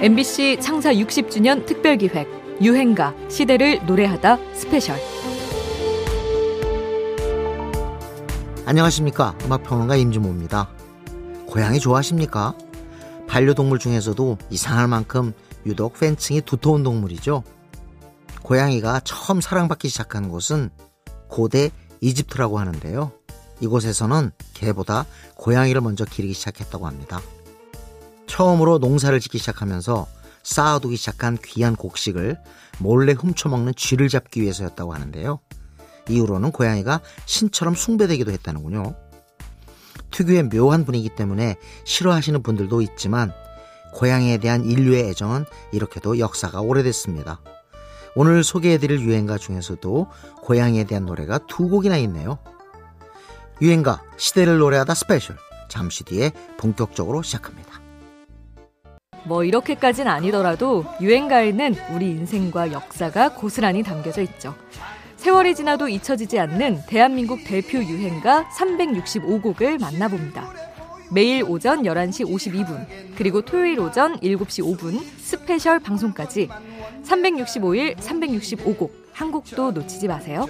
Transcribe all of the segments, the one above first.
MBC 창사 60주년 특별기획 유행가 시대를 노래하다 스페셜. 안녕하십니까. 음악평론가 임진모입니다. 고양이 좋아하십니까? 반려동물 중에서도 이상할 만큼 유독 팬층이 두터운 동물이죠. 고양이가 처음 사랑받기 시작한 곳은 고대 이집트라고 하는데요. 이곳에서는 개보다 고양이를 먼저 기르기 시작했다고 합니다 처음으로 농사를 짓기 시작하면서 쌓아두기 시작한 귀한 곡식을 몰래 훔쳐먹는 쥐를 잡기 위해서였다고 하는데요. 이후로는 고양이가 신처럼 숭배되기도 했다는군요. 특유의 묘한 분위기 때문에 싫어하시는 분들도 있지만 고양이에 대한 인류의 애정은 이렇게도 역사가 오래됐습니다. 오늘 소개해드릴 유행가 중에서도 고양이에 대한 노래가 두 곡이나 있네요. 유행가 시대를 노래하다 스페셜 잠시 뒤에 본격적으로 시작합니다. 뭐 이렇게까진 아니더라도 유행가에는 우리 인생과 역사가 고스란히 담겨져 있죠. 세월이 지나도 잊혀지지 않는 대한민국 대표 유행가 365곡을 만나봅니다. 매일 오전 11시 52분, 그리고 토요일 오전 7시 5분 스페셜 방송까지 365일 365곡 한 곡도 놓치지 마세요.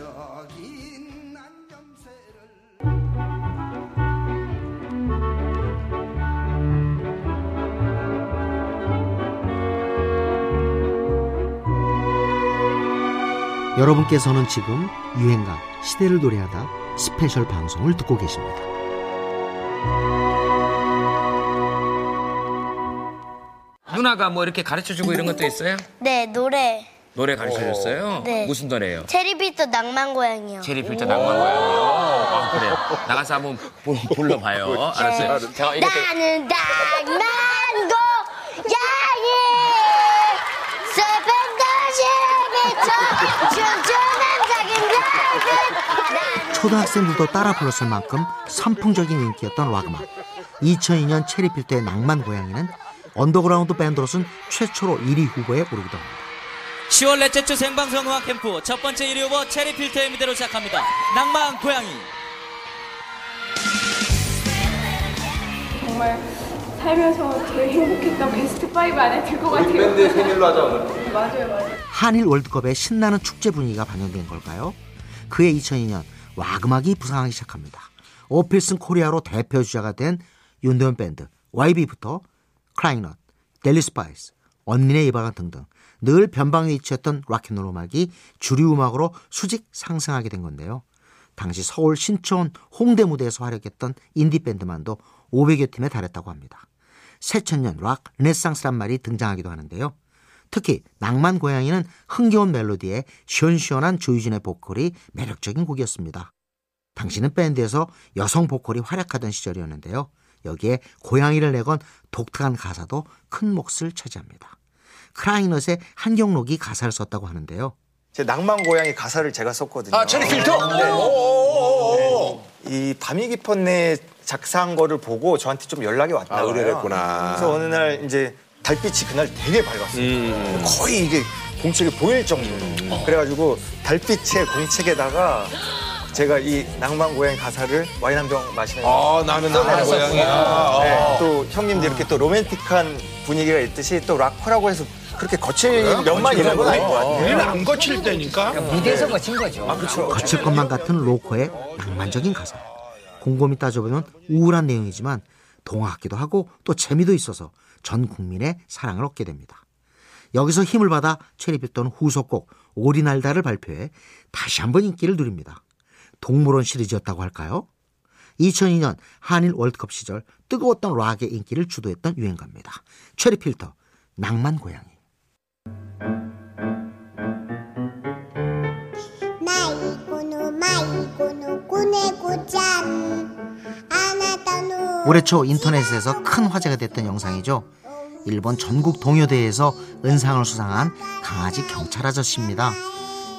여러분께서는 지금 유행가 시대를 노래하다 스페셜 방송을 듣고 계십니다. 누나가 뭐 이렇게 가르쳐 주고 이런 것도 있어요? 네, 노래. 노래 가르쳐 줬어요? 네. 무슨 노래예요? 체리비트 낭만 고양이요. 체리 필터 낭만 고양이요. 아, 그래요. 나가서 한번 부- 불러봐요. 알았어요. 제가 이렇게 나는 낭만 고양이 슬픈 도시를 비춰 춤추는 작은 별빛 초등학생들도 따라 불렀을 만큼 선풍적인 인기였던 락음악. 2002년 체리필터의 낭만 고양이는 언더그라운드 밴드로서는 최초로 1위 후보에 오르기도 합니다. 10월 넷째 주 생방송 음악 캠프 첫 번째 1위 후보 체리필터의 무대로 시작합니다. 낭만 고양이. 정말 살면서 제일 행복했던 베스트 5 안에 들 것 같아요. 밴드 생일로 하자 오늘. 맞아요, 맞아요. 한일 월드컵의 신나는 축제 분위기가 반영된 걸까요? 그해 2002년 락 음악이 부상하기 시작합니다. 오 필승 코리아로 대표 주자가 된 윤도현 밴드 YB부터 크라잉넛, 델리 스파이스, 언니네 이발관 등등 늘 변방에 위치했던 락앤롤 음악이 주류 음악으로 수직 상승하게 된 건데요. 당시 서울 신촌 홍대 무대에서 활약했던 인디 밴드만도 500여 팀에 달했다고 합니다. 새천년 락 르네상스란 말이 등장하기도 하는데요. 특히 낭만 고양이는 흥겨운 멜로디에 시원시원한 조유진의 보컬이 매력적인 곡이었습니다. 당시는 밴드에서 여성 보컬이 활약하던 시절이었는데요. 여기에 고양이를 내건 독특한 가사도 큰 몫을 차지합니다. 크라잉넛의 한경록이 가사를 썼다고 하는데요. 제 낭만 고양이 가사를 제가 썼거든요. 아, 체리 필터? 이 밤이 깊었네 작사한 거를 보고 저한테 좀 연락이 왔다. 아, 의뢰됐구나. 그래서 어느 날 이제 달빛이 그날 되게 밝았어요. 거의 이게 공책이 보일 정도로. 그래가지고 달빛의 공책에다가 제가 이 낭만 고양이 가사를 와인 한 병 마시는 아, 나는 낭만 고양이야. 네, 또 형님들 이렇게 또 로맨틱한 분위기가 있듯이 또 락커라고 해서 그렇게 거칠 면만 있는 건 아닌 것 같아요. 우리는 안 거칠 때니까. 거칠 것만 같은 로커의 낭만적인 가사. 곰곰이 따져보면 우울한 내용이지만 동화 같기도 하고 또 재미도 있어서 전 국민의 사랑을 얻게 됩니다. 여기서 힘을 받아 체리필터는 후속곡 오리날다를 발표해 다시 한번 인기를 누립니다. 동물원 시리즈였다고 할까요? 2002년 한일 월드컵 시절 뜨거웠던 락의 인기를 주도했던 유행가입니다. 체리 필터, 낭만 고양이. 迷子の迷子の子猫ちゃん 올해 초 인터넷에서 큰 화제가 됐던 영상이죠. 일본 전국 동요대회에서 은상을 수상한 강아지 경찰 아저씨입니다.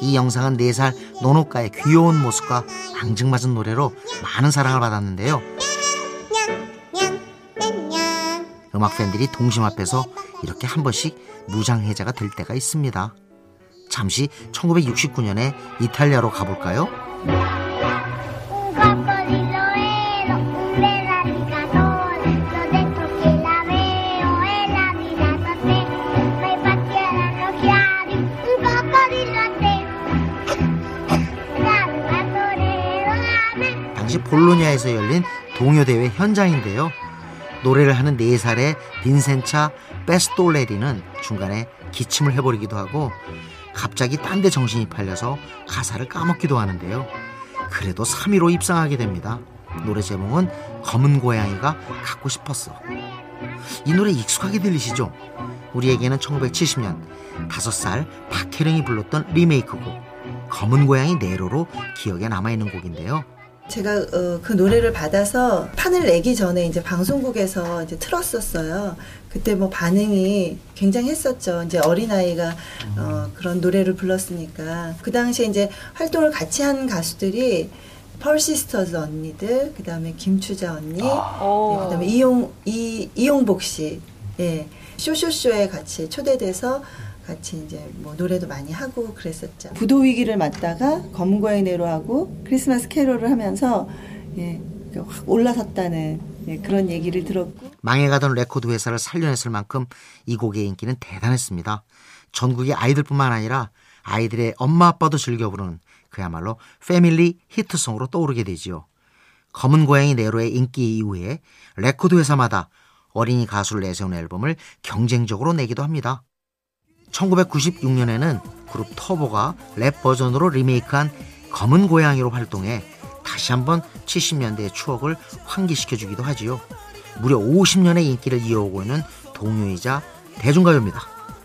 이 영상은 4살 노노카의 귀여운 모습과 앙증맞은 노래로 많은 사랑을 받았는데요. 음악 팬들이 동심 앞에서 이렇게 한 번씩 무장해제가 될 때가 있습니다. 잠시 1969년에 이탈리아로 가볼까요? 볼로냐에서 열린 동요대회 현장인데요. 노래를 하는 4살의 빈센차 베스톨레리는 중간에 기침을 해버리기도 하고 갑자기 딴 데 정신이 팔려서 가사를 까먹기도 하는데요. 그래도 3위로 입상하게 됩니다. 노래 제목은 검은 고양이가 갖고 싶었어. 이 노래 익숙하게 들리시죠? 우리에게는 1970년 5살 박혜령이 불렀던 리메이크곡 검은 고양이 네로로 기억에 남아있는 곡인데요. 제가 어, 그 노래를 받아서 판을 내기 전에 이제 방송국에서 이제 틀었었어요. 그때 뭐 반응이 굉장했었죠. 이제 어린아이가 어, 그런 노래를 불렀으니까. 그 당시에 이제 활동을 같이 한 가수들이 펄시스터즈 언니들, 그 다음에 김추자 언니, 예, 그 다음에 이용, 이, 이용복 씨, 예. 쇼쇼쇼에 같이 초대돼서 같이 이제 뭐 노래도 많이 하고 그랬었죠. 부도 위기를 맞다가 검은 고양이 네로 하고 크리스마스 캐롤을 하면서 예, 확 올라섰다는 예, 그런 얘기를 들었고 망해가던 레코드 회사를 살려냈을 만큼 이 곡의 인기는 대단했습니다. 전국의 아이들뿐만 아니라 아이들의 엄마 아빠도 즐겨 부르는 그야말로 패밀리 히트송으로 떠오르게 되지요. 검은 고양이 네로의 인기 이후에 레코드 회사마다 어린이 가수를 내세운 앨범을 경쟁적으로 내기도 합니다. 1996년에는 그룹 터보가 랩 버전으로 리메이크한 검은 고양이로 활동해 다시 한번 70년대의 추억을 환기시켜주기도 하지요. 무려 50년의 인기를 이어오고 있는 동요이자 대중가요입니다.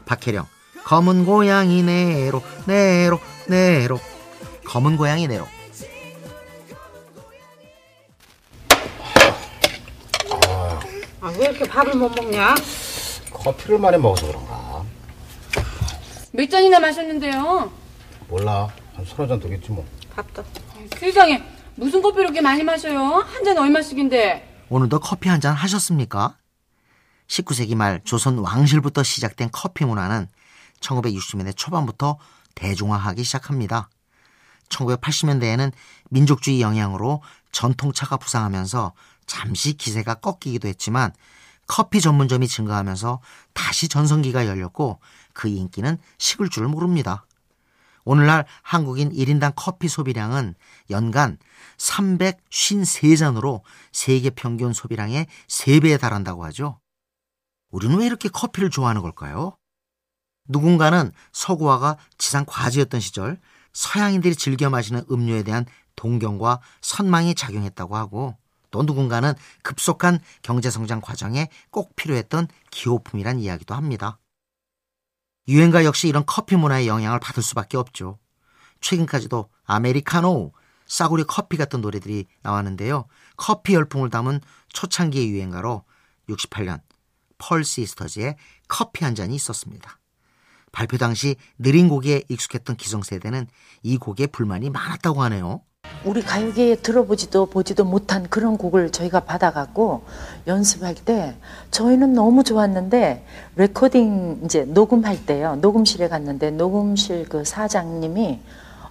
박혜령, 검은 고양이 네로, 네로, 네로. 검은 고양이 네로. 아, 왜 이렇게 밥을 못 먹냐? 커피를 많이 먹어서 그런가? 몇 잔이나 마셨는데요? 몰라. 한 서너 잔 되겠지 뭐. 밥도. 세상에 무슨 커피를 이렇게 많이 마셔요? 한 잔 얼마씩인데? 오늘도 커피 한 잔 하셨습니까? 19세기 말 조선 왕실부터 시작된 커피 문화는 1960년대 초반부터 대중화하기 시작합니다. 1980년대에는 민족주의 영향으로 전통차가 부상하면서 잠시 기세가 꺾이기도 했지만 커피 전문점이 증가하면서 다시 전성기가 열렸고 그 인기는 식을 줄 모릅니다. 오늘날 한국인 1인당 커피 소비량은 연간 353잔으로 세계 평균 소비량의 3배에 달한다고 하죠. 우리는 왜 이렇게 커피를 좋아하는 걸까요? 누군가는 서구화가 지상 과제였던 시절 서양인들이 즐겨 마시는 음료에 대한 동경과 선망이 작용했다고 하고 또 누군가는 급속한 경제성장 과정에 꼭 필요했던 기호품이란 이야기도 합니다. 유행가 역시 이런 커피 문화의 영향을 받을 수밖에 없죠. 최근까지도 아메리카노, 싸구려 커피 같은 노래들이 나왔는데요. 커피 열풍을 담은 초창기의 유행가로 68년 펄 시스터즈의 커피 한 잔이 있었습니다. 발표 당시 느린 곡에 익숙했던 기성세대는 이 곡에 불만이 많았다고 하네요. 우리 가요계에 들어보지도 보지도 못한 그런 곡을 저희가 받아갖고 연습할 때 저희는 너무 좋았는데 레코딩 이제 녹음할 때요 녹음실에 갔는데 녹음실 그 사장님이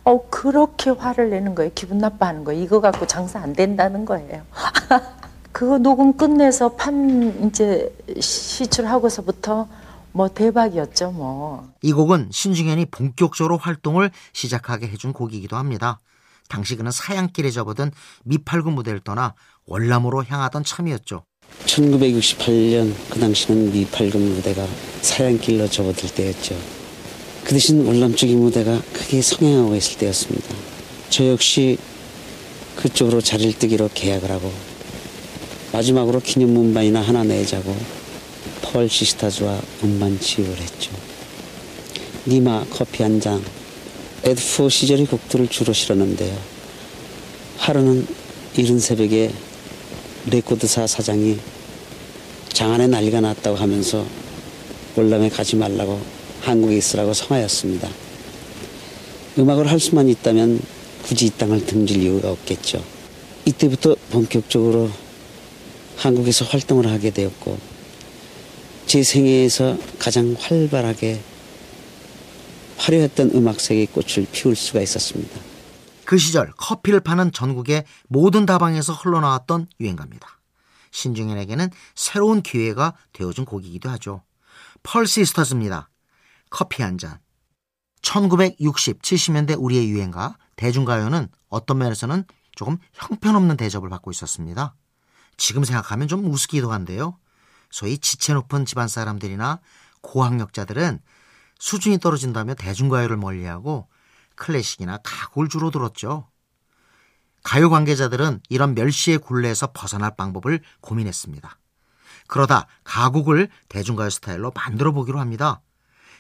어 그렇게 화를 내는 거예요 기분 나빠하는 거예요 이거 갖고 장사 안 된다는 거예요 그거 녹음 끝내서 판 이제 시출하고서부터 뭐 대박이었죠 뭐. 이 곡은 신중현이 본격적으로 활동을 시작하게 해준 곡이기도 합니다. 당시 그는 사양길에 접어든 미팔군 무대를 떠나 월남으로 향하던 참이었죠. 1968년 그 당시는 미팔군 무대가 사양길로 접어들 때였죠. 그 대신 월남 쪽의 무대가 크게 성행하고 있을 때였습니다. 저 역시 그쪽으로 자리를 뜨기로 계약을 하고 마지막으로 기념 문반이나 하나 내자고 펄 시스타즈와 음반 지휘를 했죠. 니마 커피 한 잔, 에드포 시절의 곡들을 주로 실었는데요. 하루는 이른 새벽에 레코드사 사장이 장안에 난리가 났다고 하면서 월남에 가지 말라고 한국에 있으라고 성하였습니다. 음악을 할 수만 있다면 굳이 이 땅을 등질 이유가 없겠죠. 이때부터 본격적으로 한국에서 활동을 하게 되었고 제 생애에서 가장 활발하게 화려했던 음악색의 꽃을 피울 수가 있었습니다. 그 시절 커피를 파는 전국의 모든 다방에서 흘러나왔던 유행가입니다. 신중현에게는 새로운 기회가 되어준 곡이기도 하죠. 펄시스터즈입니다. 커피 한 잔. 1960, 70년대 우리의 유행가, 대중가요는 어떤 면에서는 조금 형편없는 대접을 받고 있었습니다. 지금 생각하면 좀 우습기도 한데요. 소위 지체 높은 집안 사람들이나 고학력자들은 수준이 떨어진다며 대중가요를 멀리하고 클래식이나 가곡을 주로 들었죠. 가요 관계자들은 이런 멸시의 굴레에서 벗어날 방법을 고민했습니다. 그러다 가곡을 대중가요 스타일로 만들어 보기로 합니다.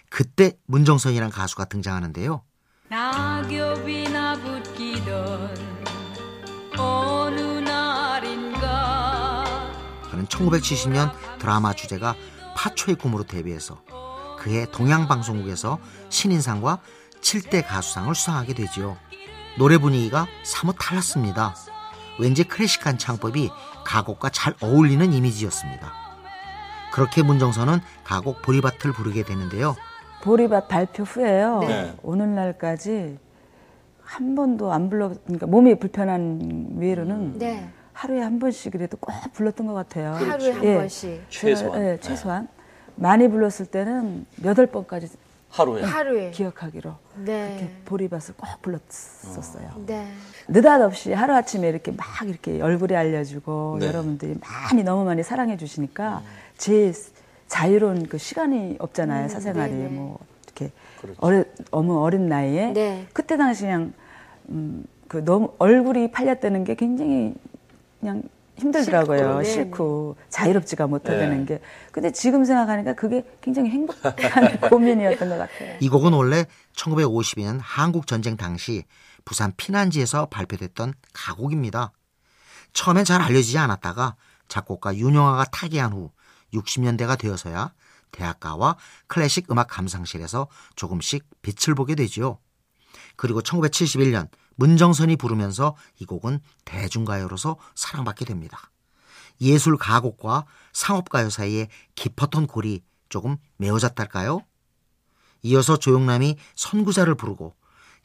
그때 문정선이라는 가수가 등장하는데요. 낙엽이나 붙기던 어느 날인가 그는 1970년 드라마 주제가 파초의 꿈으로 데뷔해서 그해 동양방송국에서 신인상과 7대 가수상을 수상하게 되지요. 노래 분위기가 사뭇 달랐습니다. 왠지 클래식한 창법이 가곡과 잘 어울리는 이미지였습니다. 그렇게 문정선은 가곡 보리밭을 부르게 되는데요. 보리밭 발표 후에요. 네. 오늘날까지 한 번도 안 불러, 그러니까 몸이 불편한 외로는 네. 하루에 한 번씩이라도 꼭 불렀던 것 같아요. 하루에 한 예. 번씩. 최소한. 예, 최소한. 많이 불렀을 때는 여덟 번까지 하루에? 하루에. 기억하기로 네. 이렇게 보리밭을 꼭 불렀었어요. 네. 느닷없이 하루아침에 이렇게 막 이렇게 얼굴에 알려주고 네. 여러분들이 많이 너무 많이 사랑해 주시니까 제 자유로운 그 시간이 없잖아요 음, 사생활이 네네. 뭐 이렇게 어려, 너무 어린 나이에 네. 그때 당시 그냥 음, 그 너무 얼굴이 팔렸다는 게 굉장히 그냥 힘들더라고요. 싫고, 네. 싫고 자유롭지가 못하다는 네. 게. 근데 지금 생각하니까 그게 굉장히 행복한 고민이었던 것 같아요. 이 곡은 원래 1952년 한국 전쟁 당시 부산 피난지에서 발표됐던 가곡입니다. 처음엔 잘 알려지지 않았다가 작곡가 윤영아가 타계한 후 60년대가 되어서야 대학가와 클래식 음악 감상실에서 조금씩 빛을 보게 되지요. 그리고 1971년 문정선이 부르면서 이 곡은 대중가요로서 사랑받게 됩니다. 예술 가곡과 상업가요 사이에 깊었던 골이 조금 메어졌달까요? 이어서 조용남이 선구자를 부르고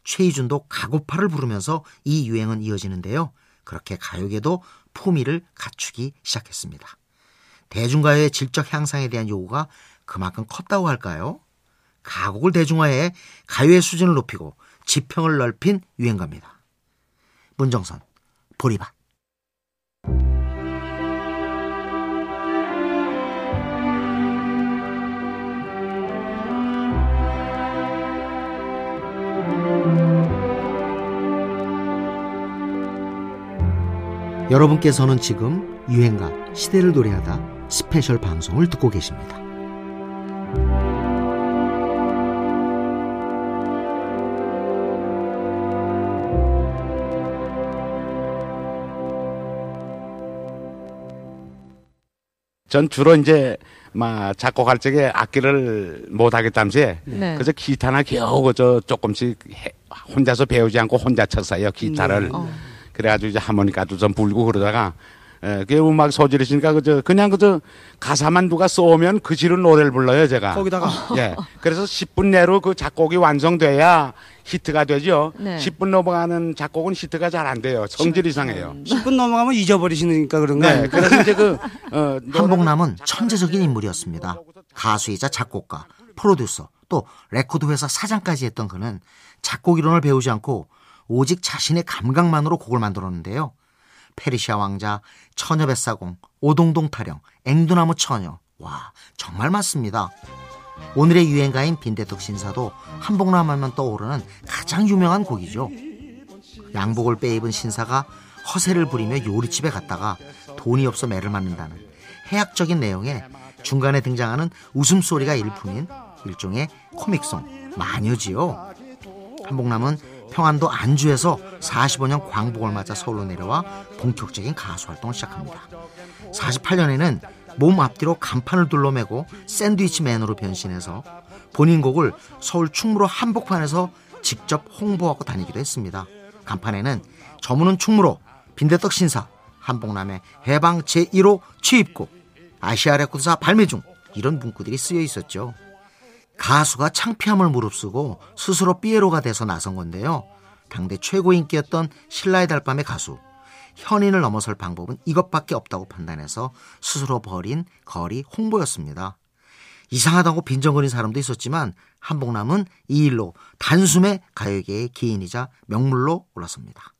최희준도 가고파를 부르면서 이 유행은 이어지는데요. 그렇게 가요계도 품위를 갖추기 시작했습니다. 대중가요의 질적 향상에 대한 요구가 그만큼 컸다고 할까요? 가곡을 대중화해 가요의 수준을 높이고 지평을 넓힌 유행가입니다. 문정선, 보리밭. 여러분께서는 지금 유행가 시대를 노래하다 스페셜 방송을 듣고 계십니다. 전 주로 이제 막 작곡할 적에 악기를 못 하겠다면서 네. 그래서 기타나 겨우 그저 조금씩 해- 혼자서 배우지 않고 혼자 쳤어요 기타를 어. 그래가지고 이제 하모니카도 좀 불고 그러다가 에, 그 음악 소질 있으니까 그저 그냥 그저 가사만 누가 써오면 그 지른 노래를 불러요 제가 거기다가? 예 그래서 10분 내로 그 작곡이 완성돼야 히트가 되죠 네. 10분 넘어가는 작곡은 히트가 잘 안 돼요 성질이 이상해요 10분 넘어가면 잊어버리시니까 그런 거 네? 그래서 이제 그 어, 한복남은 천재적인 인물이었습니다. 가수이자 작곡가, 프로듀서, 또 레코드 회사 사장까지 했던 그는 작곡 이론을 배우지 않고 오직 자신의 감각만으로 곡을 만들었는데요. 페르시아 왕자, 처녀 뱃사공, 오동동 타령, 앵두나무 처녀. 와, 정말 많습니다. 오늘의 유행가인 빈대떡 신사도 한복남 하면 떠오르는 가장 유명한 곡이죠. 양복을 빼입은 신사가 허세를 부리며 요리집에 갔다가 돈이 없어 매를 맞는다는 해학적인 내용에 중간에 등장하는 웃음소리가 일품인 일종의 코믹송 마녀지요. 한복남은 평안도 안주에서 45년 광복을 맞아 서울로 내려와 본격적인 가수 활동을 시작합니다. 48년에는 몸 앞뒤로 간판을 둘러매고 샌드위치맨으로 변신해서 본인 곡을 서울 충무로 한복판에서 직접 홍보하고 다니기도 했습니다. 간판에는 저문은 충무로, 빈대떡 신사, 한복남의 해방 제1호 취입곡, 아시아 레코드사 발매 중 이런 문구들이 쓰여 있었죠. 가수가 창피함을 무릅쓰고 스스로 삐에로가 돼서 나선 건데요. 당대 최고 인기였던 신라의 달밤의 가수. 현인을 넘어설 방법은 이것밖에 없다고 판단해서 스스로 벌인 거리 홍보였습니다. 이상하다고 빈정거린 사람도 있었지만 한복남은 이 일로 단숨에 가요계의 기인이자 명물로 올랐습니다.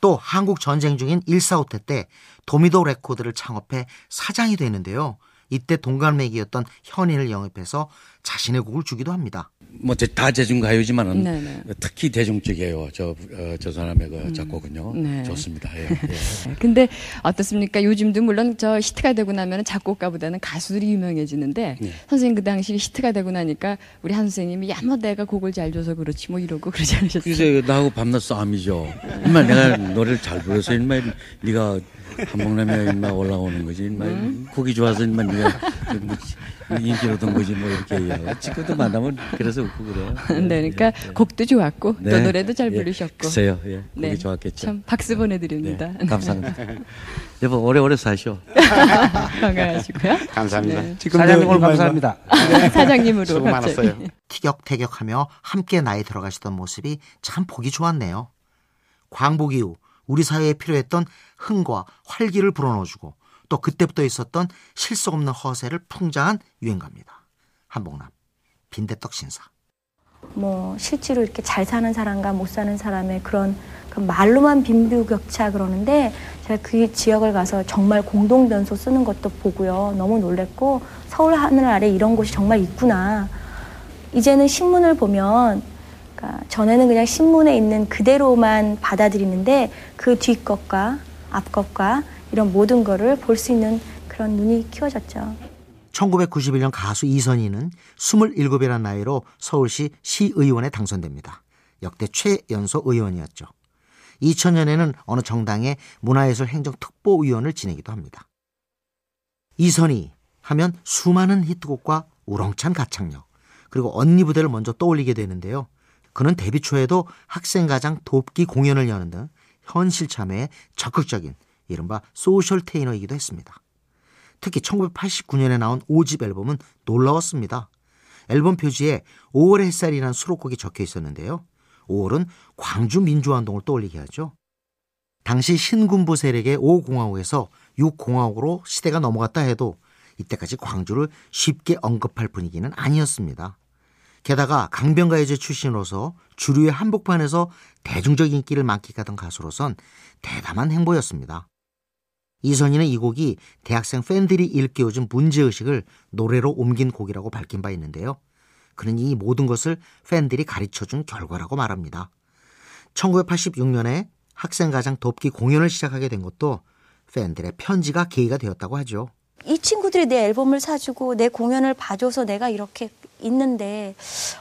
또 한국 전쟁 중인 1.4 후퇴 때 도미도 레코드를 창업해 사장이 되는데요. 이때 동갑내기였던 현인을 영입해서 자신의 곡을 주기도 합니다. 뭐다 대중 가요지만은 네네. 특히 대중적이에요. 저, 어, 저 사람의 그 작곡은요. 네. 좋습니다. 예, 예. 근데 어떻습니까? 요즘도 물론 저 히트가 되고 나면 작곡가보다는 가수들이 유명해지는데 네. 선생님 그 당시 히트가 되고 나니까 우리 한 선생님이 야뭐 내가 곡을 잘 줘서 그렇지 뭐 이러고 그러지 않으셨어요? 그래서 나하고 밤낮 싸움이죠. 인마 내가 노래를 잘 불러서 인마 네가 한복남에 인마 올라오는 거지. 인마 곡이 좋아서 인마 네가 그뭐 얻은 거지 뭐 이렇게 얘기하고 지금도 만나면 그래서 웃고 그래요. 네, 그러니까 곡도 좋았고 또 네. 노래도 잘 예, 부르셨고. 글쎄요. 예, 곡이 네, 좋았겠죠. 참 박수 보내드립니다. 네, 감사합니다. 여보 오래오래 사시오. 건강하시고요. 감사합니다. 네. 사장님 오늘 감사합니다. 사장님으로 수고. 많았어요. 티격태격하며 함께 나이 들어가시던 모습이 참 보기 좋았네요. 광복 이후 우리 사회에 필요했던 흥과 활기를 불어넣어주고 또 그때부터 있었던 실속 없는 허세를 풍자한 유행가입니다. 한복남 빈대떡 신사. 뭐 실제로 이렇게 잘 사는 사람과 못 사는 사람의 그런 그 말로만 빈부격차 그러는데 제가 그 지역을 가서 정말 공동 변소 쓰는 것도 보고요 너무 놀랬고 서울 하늘 아래 이런 곳이 정말 있구나 이제는 신문을 보면 그러니까 전에는 그냥 신문에 있는 그대로만 받아들이는데 그 뒤 것과 앞 것과 이런 모든 거를 볼 수 있는 그런 눈이 키워졌죠. 1991년 가수 이선희는 27이라는 나이로 서울시 시의원에 당선됩니다. 역대 최연소 의원이었죠. 2000년에는 어느 정당의 문화예술 행정특보위원을 지내기도 합니다. 이선희 하면 수많은 히트곡과 우렁찬 가창력, 그리고 언니 부대를 먼저 떠올리게 되는데요. 그는 데뷔 초에도 학생가장 돕기 공연을 여는 등 현실 참여에 적극적인 이른바 소셜 테이너이기도 했습니다. 특히 1989년에 나온 5집 앨범은 놀라웠습니다. 앨범 표지에 5월 햇살이라는 수록곡이 적혀 있었는데요. 5월은 광주 민주화운동을 떠올리게 하죠. 당시 신군부 세력의 5공화국에서 6공화국으로 시대가 넘어갔다 해도 이때까지 광주를 쉽게 언급할 분위기는 아니었습니다. 게다가 강변가요제 출신으로서 주류의 한복판에서 대중적 인기를 만끽하던 가수로선 대담한 행보였습니다. 이선희는 이 곡이 대학생 팬들이 일깨워준 문제의식을 노래로 옮긴 곡이라고 밝힌 바 있는데요. 그는 이 모든 것을 팬들이 가르쳐준 결과라고 말합니다. 1986년에 학생가장 돕기 공연을 시작하게 된 것도 팬들의 편지가 계기가 되었다고 하죠. 이 친구들이 내 앨범을 사주고 내 공연을 봐줘서 내가 이렇게 있는데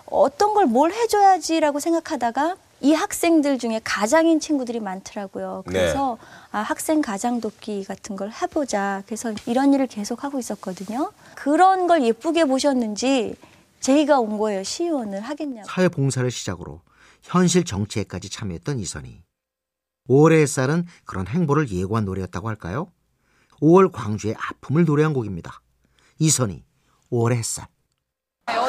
어떤 걸 뭘 해줘야지라고 생각하다가 이 학생들 중에 가장인 친구들이 많더라고요. 그래서 아, 학생 가장 돕기 같은 걸 해보자. 그래서 이런 일을 계속 하고 있었거든요. 그런 걸 예쁘게 보셨는지 제의가 온 거예요. 시의원을 하겠냐고. 사회봉사를 시작으로 현실 정치에까지 참여했던 이선희. 5월의 햇살은 그런 행보를 예고한 노래였다고 할까요? 5월 광주의 아픔을 노래한 곡입니다. 이선희, 5월의 햇살.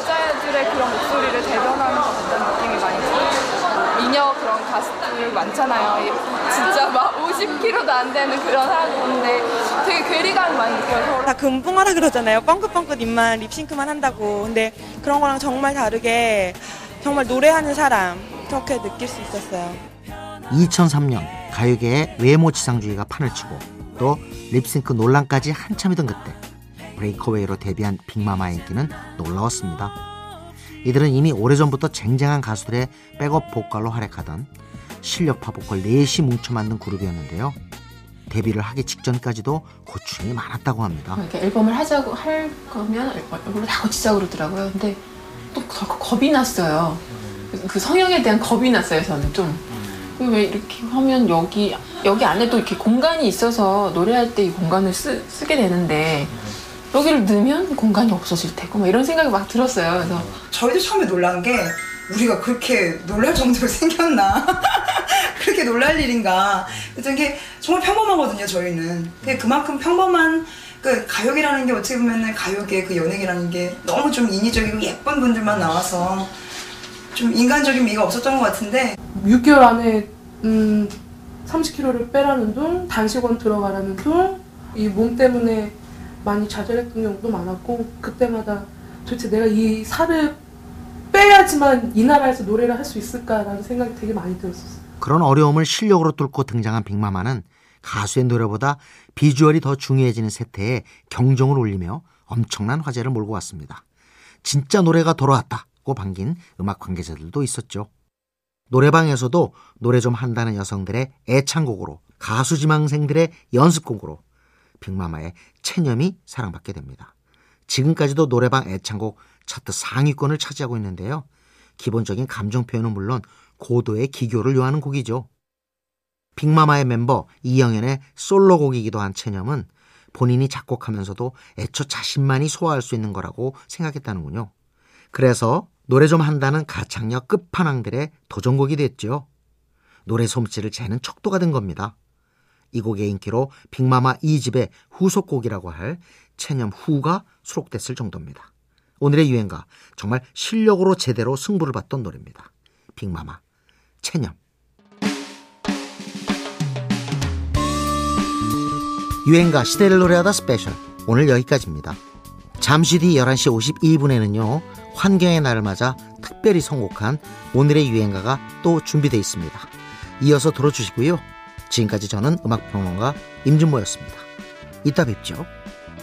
여자들의 그런 목소리를 대변하는 것 같다는 느낌이 많이 들어요. 미녀 그런 가수들 많잖아요. 이- 진짜 막 50kg도 안 되는 그런 사람인데 되게 괴리감이 많이 느껴요. 다 금붕어라 그러잖아요. 뻥긋뻥긋 입만 립싱크만 한다고. 근데 그런 거랑 정말 다르게 정말 노래하는 사람 그렇게 느낄 수 있었어요. 2003년 가요계의 외모 지상주의가 판을 치고 또 립싱크 논란까지 한참이던 그때 Break Away로 데뷔한 빅마마의 인기는 놀라웠습니다. 이들은 이미 오래전부터 쟁쟁한 가수들의 백업 보컬로 활약하던 실력파 보컬 넷이 뭉쳐 만든 그룹이었는데요. 데뷔를 하기 직전까지도 고충이 많았다고 합니다. 이렇게 앨범을 하자고 할 거면 앨범을 다 고치자고 그러더라고요. 근데 또더 겁이 났어요. 그 성형에 대한 겁이 났어요, 저는 좀. 왜 이렇게 하면 여기 여기 안에 또 이렇게 공간이 있어서 노래할 때 이 공간을 쓰, 쓰게 되는데 여기를 넣으면 공간이 없어질 테고 막 이런 생각이 막 들었어요. 그래서 저희도 처음에 놀란 게 우리가 그렇게 놀랄 정도로 생겼나? 그렇게 놀랄 일인가? 그래서 이게 정말 평범하거든요 저희는. 그게 그만큼 평범한 그 가요계라는 게 어떻게 보면은 가요계 그 연예계라는 게 너무 좀 인위적이고 예쁜 분들만 나와서 좀 인간적인 미가 없었던 것 같은데. 6개월 안에 음, 30kg를 빼라는 둥, 단식원 들어가라는 둥, 이 몸 때문에 많이 좌절했던 경우도 많았고 그때마다 도대체 내가 이 살을 빼야지만 이 나라에서 노래를 할 수 있을까라는 생각이 되게 많이 들었었어요. 그런 어려움을 실력으로 뚫고 등장한 빅마마는 가수의 노래보다 비주얼이 더 중요해지는 세태에 경종을 울리며 엄청난 화제를 몰고 왔습니다. 진짜 노래가 돌아왔다고 반긴 음악 관계자들도 있었죠. 노래방에서도 노래 좀 한다는 여성들의 애창곡으로 가수 지망생들의 연습곡으로 빅마마의 체념이 사랑받게 됩니다. 지금까지도 노래방 애창곡 차트 상위권을 차지하고 있는데요. 기본적인 감정 표현은 물론 고도의 기교를 요하는 곡이죠. 빅마마의 멤버 이영현의 솔로곡이기도 한 체념은 본인이 작곡하면서도 애초 자신만이 소화할 수 있는 거라고 생각했다는군요. 그래서 노래 좀 한다는 가창력 끝판왕들의 도전곡이 됐죠. 노래 솜씨를 재는 척도가 된 겁니다. 이 곡의 인기로 빅마마 2집의 후속곡이라고 할 체념 후가 수록됐을 정도입니다. 오늘의 유행가 정말 실력으로 제대로 승부를 봤던 노래입니다. 빅마마 체념 유행가 시대를 노래하다 스페셜 오늘 여기까지입니다. 잠시 뒤 11시 52분에는요. 환경의 날을 맞아 특별히 선곡한 오늘의 유행가가 또 준비되어 있습니다. 이어서 들어주시고요. 지금까지 저는 음악평론가 임진모였습니다. 이따 뵙죠.